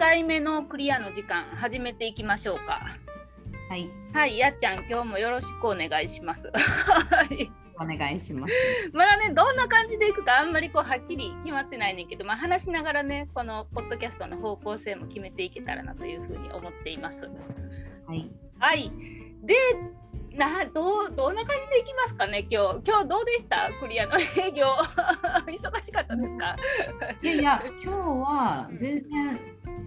回目のクリアの時間始めていきましょうか。はい、はい、やっちゃん今日もよろしくお願いします。は いお願いします。まだねどんな感じでいくかあんまりこうはっきり決まってないねんけど、まあ、話しながらねこのポッドキャストの方向性も決めていけたらなというふうに思っています。はい、はい。で、などうどんな感じでいきますかね、今日。今日どうでした？クリアの営業。忙しかったですか？いやいや、今日は全然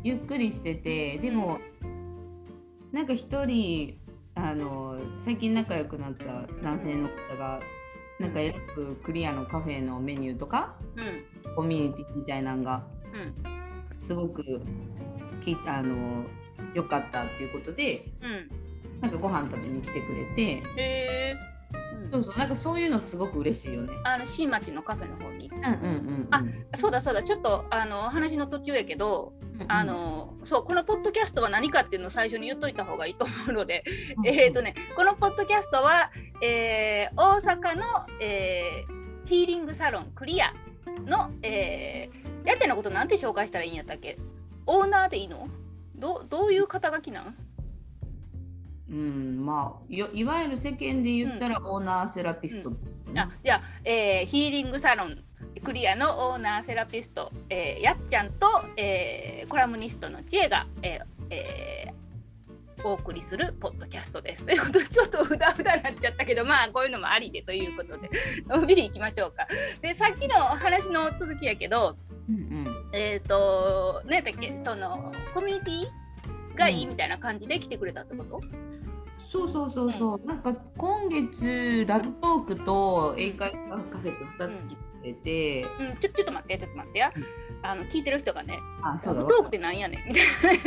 ゆっくりしてて、でも、なんか一人、あの最近仲良くなった男性の方が、なんかえらくクリアのカフェのメニューとか、うん。コミュニティみたいなのがうん。すごくきあの良かったっていうことで、うん。なんかご飯食べに来てくれて、そうそう、なんかそういうのすごく嬉しいよね。あの新町のカフェの方に。うんうんうんうん。あそうだそうだ、ちょっとあの話の途中やけど、あのそうこのポッドキャストは何かっていうのを最初に言っといた方がいいと思うので、うん、えっとね、このポッドキャストは、えー大阪の、えーヒーリングサロンクリアの、えー、やっちゃんのことなんて紹介したらいいんやったっけ？オーナーでいいの？どどういう肩書きなん？うん、まあよいわゆる世間で言ったらオーナーセラピスト、あじゃあ、えーヒーリングサロンクリアのオーナーセラピスト、えーやっちゃんと、えーコラムニストの知恵が、えーえーお送りするポッドキャストです。ということでちょっとうだうだなっちゃったけどまあこういうのもありでということでのんびりいきましょうか。でさっきの話の続きやけどうんうん。えっ、と何やっけそのコミュニティがいいみたいな感じで来てくれたってこと、そうそうそうそう、なんか今月ラブトークと英会話カフェと2つ来てくれて、うん、ちょちょっと待ってちょっと待ってや。あの聞いてる人がねあそうだトークってなんやねん。みたい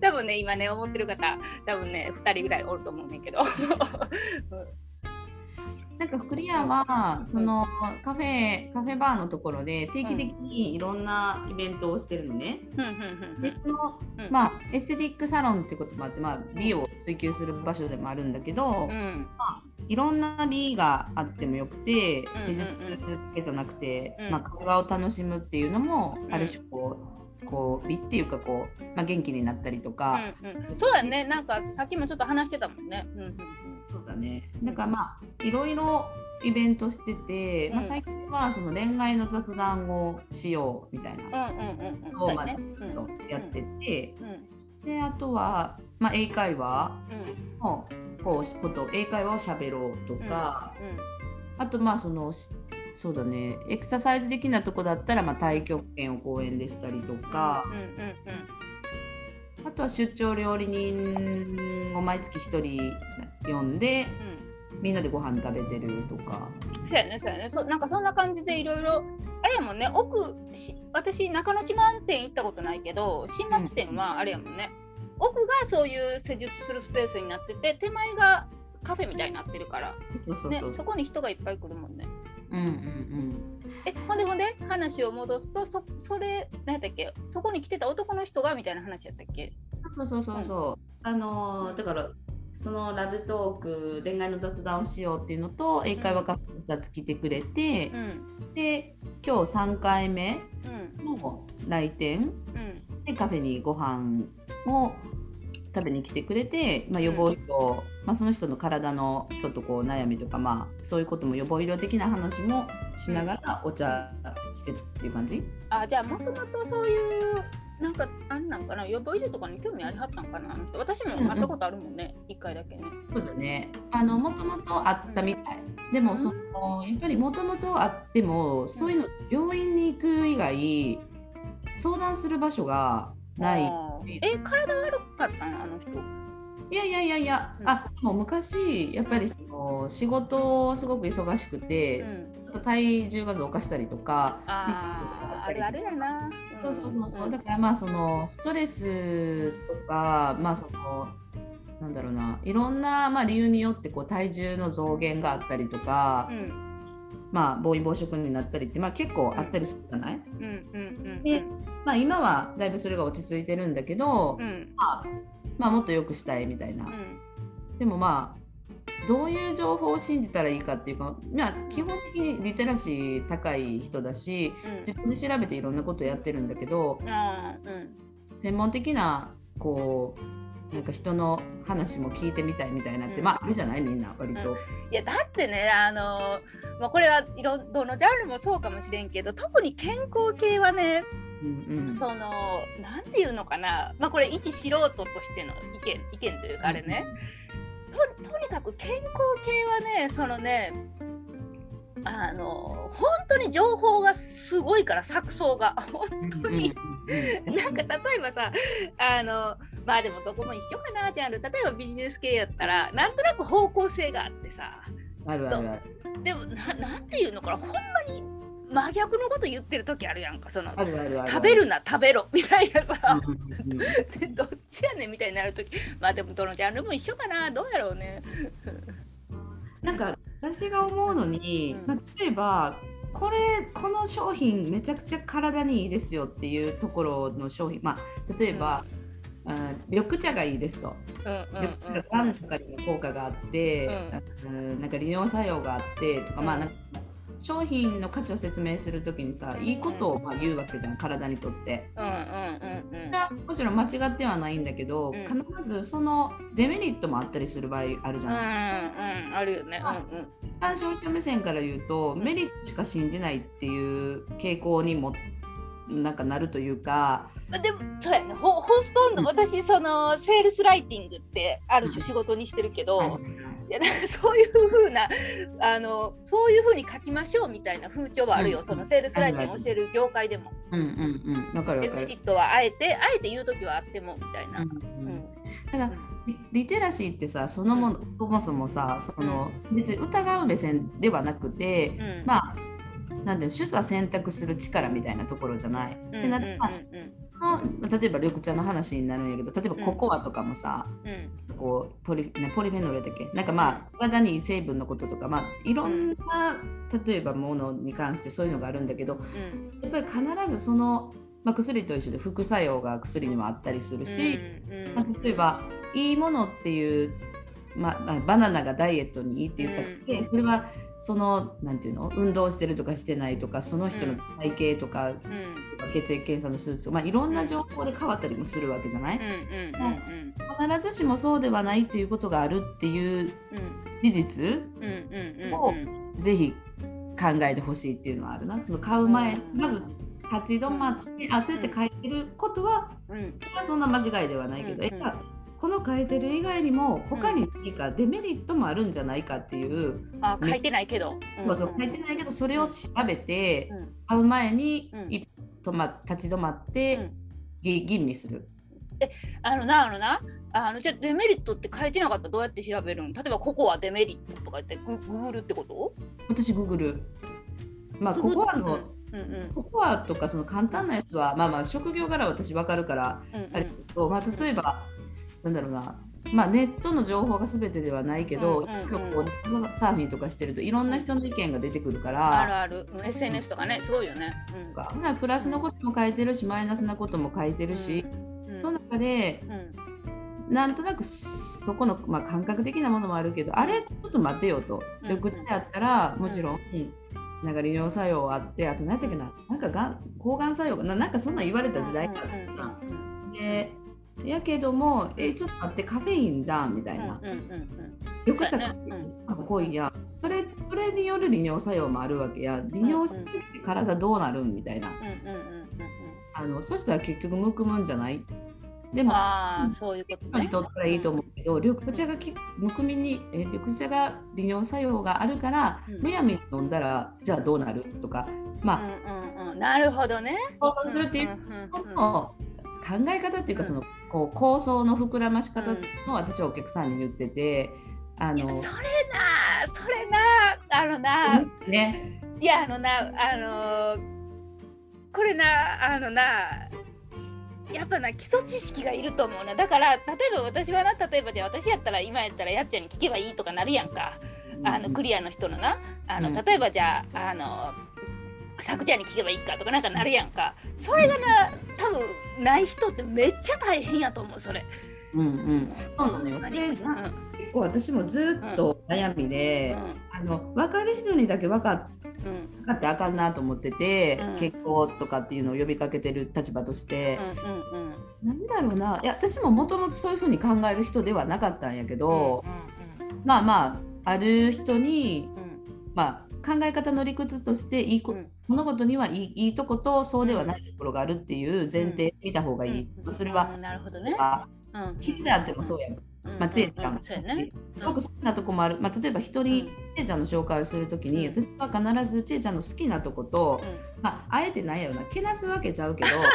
な多分ね今ね思ってる方多分ね2人ぐらいおると思うねんけど なんかクリアはそのカフェカフェバーのところで定期的にいろんなイベントをしてるのね。でそのうん。まあエステティックサロンってこともあって、まあ、美を追求する場所でもあるんだけど、うん。いろんな美があってもよくてうん。施術だけじゃなくて、うん。まあ、会話を楽しむっていうのも、うん。ある種こうこう美っていうかこう、まあ、元気になったりとか、うんうん。そうだね。なんかさっきもちょっと話してたもんね。うんうんね。だからまあいろいろイベントしてて、まあ、うん最近はその恋愛の雑談をしようみたいなのをやってて、うん。であとは、まあ、英会話うん。のこうこと英会話をしゃべろうとか、あとまあそのしそうだね。エクササイズ的なとこだったらまあ太極拳を公園でしたりとかうん、うんうんあとは出張料理人を毎月1人呼んでうん。みんなでご飯食べてるとか。そうやねそうやね。そなんかそんな感じでいろいろあれやもんね奥し私中之島店行ったことないけど新町店はあれやもんね、奥がそういう施術するスペースになってて手前がカフェみたいになってるから。そこに人がいっぱい来るもんね。うんうんえほんでほんで話を戻すとそそれ何やったっけ？そこに来てた男の人がみたいな話やったっけ？うんそうそうそうそう。あのーだからそのラブトーク恋愛の雑談をしようっていうのと英会話カフェ2つ来てくれてう、ん。で今日3回目うん。の来店うん。でカフェにご飯を食べに来てくれて、まあ、予防医療、まあ、その人の体のちょっとこう悩みとか、まあ、そういうことも予防医療的な話もしながらお茶してっていう感じ？あじゃあもともとそういうなんかあんなんかな？予防医療とかに興味ありはったんかな？私も会ったことあるもんね一、回だけね。そうだね。あのもともとあったみたい。でもそのやっぱりもともとあってもそういうの病院に行く以外相談する場所がないえ体悪かったん？あの人。いやいやいやいや、うん。あでも昔やっぱりその仕事すごく忙しくて、うん、ちょっと体重が増加したりとか、あーあるあるやな。そうそうそうそう、ん。だからまあそのストレスとかまあそのなんだろうな。いろんなまあ理由によってこう体重の増減があったりとか、うんまあ暴飲暴食になったりってまあ結構あったりするじゃない、うんうんうんでまあ今はだいぶそれが落ち着いてるんだけど、うん。まあ、まあもっと良くしたいみたいな。うん。でもまあどういう情報を信じたらいいかっていうか、まあ、基本的にリテラシー高い人だしうん。自分で調べていろんなことやってるんだけど専門的なこうなんか人の話も聞いてみたいみたいなって、うん。まああるじゃない？みんな割と。いやだってねあの、まあ、これはいろどのジャンルもそうかもしれんけど特に健康系はね、うんうん。そのなんていうのかな、まあ、これ一素人としての意見意見というかあれね、ととにかく健康系はねそのねあの本当に情報がすごいから錯綜が。本当に。なんか例えばさあのまあでもどこも一緒かなジャンル。例えばビジネス系やったらなんとなく方向性があってさ。あるあるある。でもななんていうのかなほんまに真逆のこと言ってる時あるやんか。そのあるあるある。食べるな食べろみたいなさ、どっちやねんみたいになる時。まあでもどのジャンルも一緒かな。どうやろうね。なんか私が思うのに、うん。まあ、例えばこれこの商品めちゃくちゃ体にいいですよっていうところの商品。まあ例えば、うん緑茶がいいですと。うんうん緑茶ががんとかにも効果があって、うん。なんか利尿作用があってとか、まあなんか商品の価値を説明するときにさいいことをまあ言うわけじゃん体にとって。うんうんうんそれはもちろん間違ってはないんだけど、うん。必ずそのデメリットもあったりする場合あるじうん。うんゃん。うん。あるよね。うんうん。消費者目線から言うとメリットしか信じないっていう傾向にもなんかなるというか、まあでもそうやねほほとんど私そのセールスライティングってある種仕事にしてるけど、いやなんかそういう風なあのそういう風に書きましょうみたいな風潮はあるよ、うん。そのセールスライティングを教える業界でも。うんうんうんわかるデ。メリットはあえてあえて言う時はあってもみたいな。うんううん。ん。ただリリテラシーってさそのもの、そもそもさその別に疑う目線ではなくて、うん。まあなんていうの取捨選択する力みたいなところじゃない。な例えば緑茶の話になるんやけど例えばココアとかもさ、うん。うんこうポリねポリフェノールだっけ？なんかまあ体にいい成分のこととか、まあ、いろんな、例えばものに関してそういうのがあるんだけどうん。やっぱり必ずその、まあ、薬と一緒で副作用が薬にもあったりするし、うんまあ、例えばいいものっていう、まあまあ、バナナがダイエットにいいって言ったって、うん。それはそのなんていうの？運動してるとかしてないとかその人の体型とか、うん。血液検査の数値とか、まあ、いろんな情報で変わったりもするわけじゃない、必ずしもそうではないっていうことがあるっていううん事実をぜひ考えてほしいっていうのはあるな。その買う前、うん。まず立ち止まって、あ、そうやって書いてることは、うん。それはそんな間違いではないけど、うんえじゃあこの書いてる以外にも、他に何かデメリットもあるんじゃないかっていう、あ書いてないけど。そうそう、書いてないけど、それを調べて、うん。買う前に、うん。ま立ち止まって、吟味する。あのなあのなあのじゃあデメリットって書いてなかったらどうやって調べるん例えばここはデメリットとか言ってグググルってこと？私、ググる。まあ、ググココアの、うんうん。ココアとかその簡単なやつは、まあまあ、職業柄私わかるから、うんうん。あれだけど、まあ、例えば、なんだろうな、まあ、ネットの情報が全てではないけど、うんうんうん。サーフィンとかしてるといろんな人の意見が出てくるかあるら、ある。うん SNS とかねすごいよね。うんほなプラスのことも書いてるしマイナスなことも書いてるし、うん。その中でうん。なんとなくそこの、まあ、感覚的なものもあるけどあれちょっと待てよと。うん。緑茶やったらもちろん、なんか利尿作用あってあと何やったっけななんかがん抗がん作用がななんかそんなん言われた時代があってさ、でやけどもえちょっと待ってカフェインじゃんみたいな、うんうんうん緑茶そうやねが濃いやん。それそれによる利尿作用もあるわけや。利尿して体どうなるんみたいな。あのそしたら結局むくむんじゃない？でもああそういうことね。人に。とったらいいと思うけど、緑茶がきむくみにえ緑茶が利尿作用があるから、うん。むやみに飲んだらじゃあどうなる？とか。まうんうんうん。なるほどね。あ想像するっていう考え方っていうか、うん。そのこう構想の膨らまし方っていうのを私はお客さんに言ってて、あのいやそれなそれなあのなね。いやあのなあのこれなあのなやっぱな基礎知識がいると思うな。だから例えば私はな例えばじゃあ私やったら今やったらやっちゃんに聞けばいいとかなるやんか。あのクリアの人のな。あのうん。例えばじゃああのさくちゃんに聞けばいいかとかなんかなるやんか。それがな多分ない人ってめっちゃ大変やと思うそれ。うんうん。そうなのよ。結構私もずっと悩みで、あの分かる人にだけ分かっうん。うん分かってあかんなと思ってて、うん。結婚とかっていうのを呼びかけてる立場として、うんうんなんだろうな。いや私ももともとそういうふうに考える人ではなかったんやけど、うんうん。まあまあある人に、うん。まあ、考え方の理屈としていいこ、うん。物事にはいいいいとことそうではないところがあるっていう前提で見た方がいい。うん。それはうんなるほどね。あうん。聞いてあってもそうやん。まあ、ちえちゃんもそうやね。すごく好きなとこもある。まあ、例えば人にうん。ちゃんの紹介をするときに、うん。私は必ずちえちゃんの好きなとこと、うん。まあ、あえてないやろな、けなすわけちゃうけど、そんな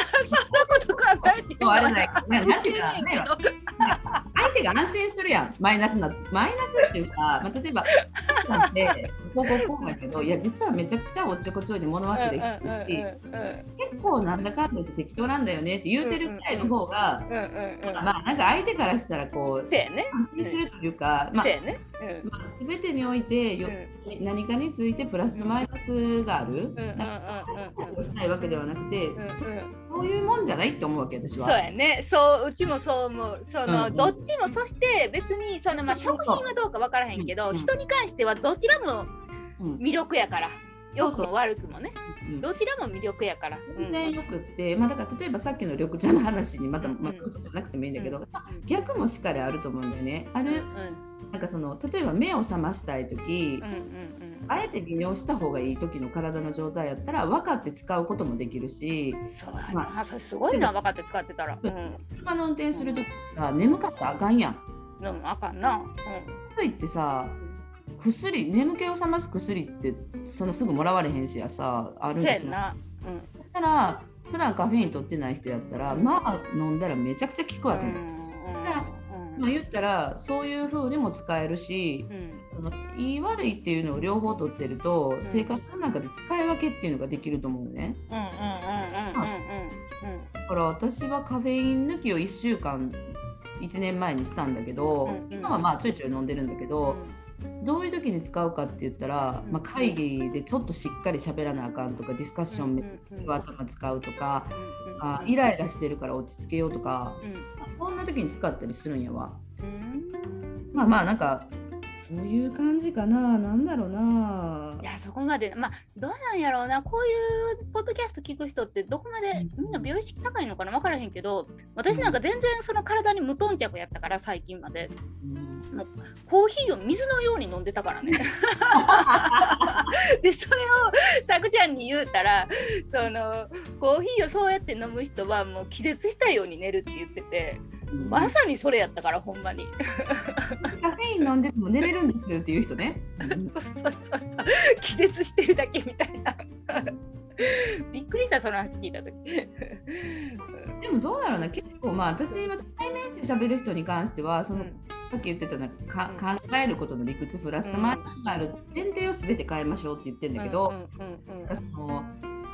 こと考えてない。ななんていうかね 相手が安心するやん、マイナスな。マイナスっていうか、まあ、例えば、ちえちゃんって、こうこうこうだけど、いや、実はめちゃくちゃおっちょこちょいで物忘れできてるし、結構なんだかんだ言って適当なんだよねって言うてるくらいの方が、まあなんか相手からしたらこう。安心するというか、まあ全てにおいてよ、何かについてプラスとマイナスがある、なんかしないわけではなくて、そそういうもんじゃないって思うわけ私は。そうやね。そううちもそう思う。その、どっちもそして別にそのまあ食品はどうかわからへんけど、人に関してはどちらもうん魅力やから。良くも悪くもね。うんどちらも魅力やから。うん全然よくって、まあ、だから例えばさっきの緑茶の話にまた、うんまあ、嘘じゃなくてもいいんだけど、うん逆もしっかりあると思うんだよね。あうんるなんかその例えば目を覚ましたい時、うんうんうんあえて微尿した方がいい時の体の状態やったら分かって使うこともできるしうん。そうやな。それすごいな分かって使ってたら。うん。車の運転する時さ眠かったらあかんやん。でもあかんな。といってさ薬眠気を覚ます薬ってそんなすぐもらわれへんしやさあうん。るんですよ。な。だから普段カフェイン取ってない人やったらまあ飲んだらめちゃくちゃ効くうん。わけ、うんまあ、言ったらそういう風にも使えるしうんうんそのいい悪いっていうのを両方取ってると、ん生活の中で使い分けっていうのができると思うね。うんうんうんうんうんだから私はカフェイン抜きを1週間1年前にしたんだけど、うんうん今はまあちょいちょい飲んでるんだけうんど、どういう時に使うかって言ったら、まあ、会議でちょっとしっかり喋らなあかんとかディスカッションめっちゃ頭使うとか、あイライラしてるから落ち着けようとか、うん。そんな時に使ったりするんやわ。うん。まあまあなんかそういう感じかな。なんだろうな。いやそこまでまあどうなんやろうな。こういうポッドキャスト聞く人ってどこまでみんな美容意識高いのかな。分からへんけど私なんか全然その体に無頓着やったから最近まで。うん。コーヒーを水のように飲んでたからね。でそれをさくちゃんに言うたらそのコーヒーをそうやって飲む人はもう気絶したように寝るって言っててまさにそれやったからほんまに。カフェイン飲んでても寝れるんですっていう人ね。そうそうそうそう。気絶してるだけみたいな。びっくりしたその話聞いた時。でもどうだろうな。結構まあ私今対面して喋る人に関してはその、うん。さっき言ってたのか考えることの理屈プラスとマイナスがある前提を全て変えましょうって言ってるんだけど、うんうんうん。なんかその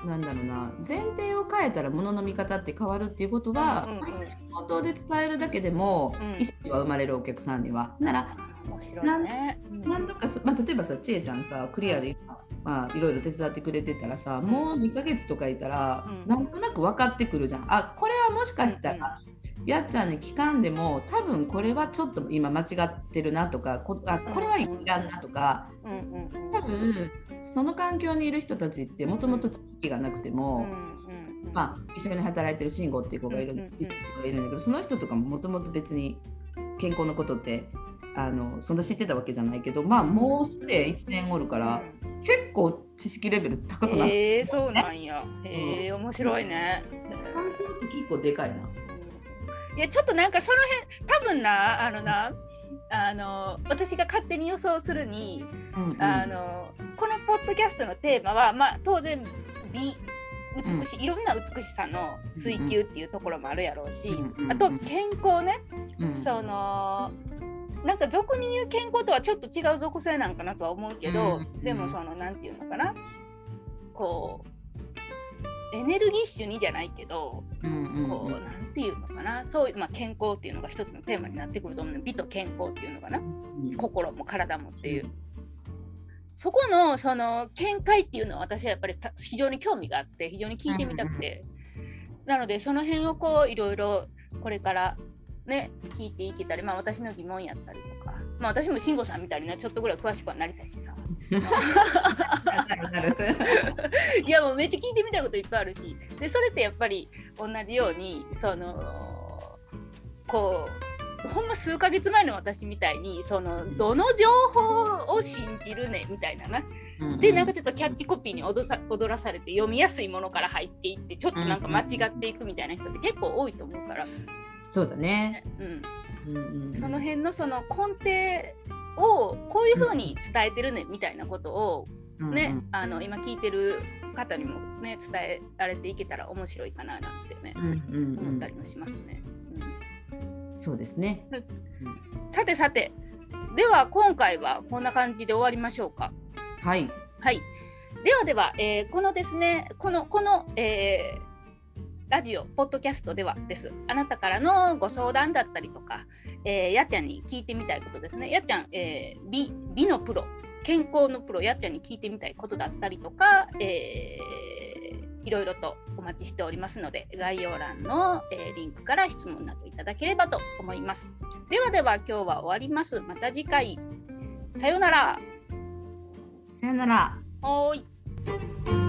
なんだろうな前提を変えたら物の見方って変わるっていうことは、うんうんうん。毎日口頭で伝えるだけでも、うん。意識は生まれるお客さんには。なら面白いね。なんとかそ、まあ、例えばさちえちゃんさクリアで今、まあ、いろいろ手伝ってくれてたらさもう2ヶ月とかいたら、うん。なんとなく分かってくるじゃん。あこれはもしかしたら、やっちゃんに聞かんでも多分これはちょっと今間違ってるなとかこあこれはいらんなとかうんうんうん。多分その環境にいる人たちってもともと知識がなくてうも、まあ、一緒に働いてる慎吾っていう子がいる,、うんだけどその人とかももともと別に健康のことってあのそんな知ってたわけじゃないけどまあもうすで1年おるから、結構知識レベル高くなって、えー、そうなんや。ええ面白いね。環境って結構でかいな。いやちょっとなんかその辺多分なあのなあの私が勝手に予想するに、うんうん。あのこのポッドキャストのテーマはまあ当然美美しい、いろんな美しさの追求っていうところもあるやろうし、あと健康ね、うん。そのなんか俗に言う健康とはちょっと違う属性なんかなとは思うけど、うん。でもそのなんていうのかな。こうエネルギッシュにじゃないけど、うんうんこうなんていうのかな。そういう、まあ、健康っていうのが一つのテーマになってくると思うの美と健康っていうのかな。うん。心も体もっていう。そこのその見解っていうのは私はやっぱりた非常に興味があって非常に聞いてみたくて、なのでその辺をこういろいろこれからね聞いていけたりまあ私の疑問やったりとかまあ私も慎吾さんみたいにねちょっとぐらい詳しくはなりたいしさ。いやもうめっちゃ聞いてみたいこといっぱいあるしでそれってやっぱり同じようにそのこうほんま数ヶ月前の私みたいにそのどの情報を信じるねみたいなな。でなんかちょっとキャッチコピーに踊さ踊らされて読みやすいものから入っていってちょっとなんか間違っていくみたいな人って結構多いと思うから、そうだね。うん、うんうん、その辺のその根底をこういうふうに伝えてるねみたいなことをね、うんうんあの今聞いてる方にもね伝えられていけたら面白いかななんてね、うんうん思ったりもしますね。うん、そうですね。うんうんさてさてでは今回はこんな感じで終わりましょうか。はい。はい。ではでは、えーこのですね、この、この、えーラジオ、ポッドキャストではです。あなたからのご相談だったりとか、えーやっちゃんに聞いてみたいことですね。やっちゃん、えー美美のプロ、健康のプロ、やっちゃんに聞いてみたいことだったりとか、えーいろいろとお待ちしておりますので、概要欄の、えーリンクから質問などいただければと思います。ではでは、今日は終わります。また次回、さようなら。さよなら。はーい。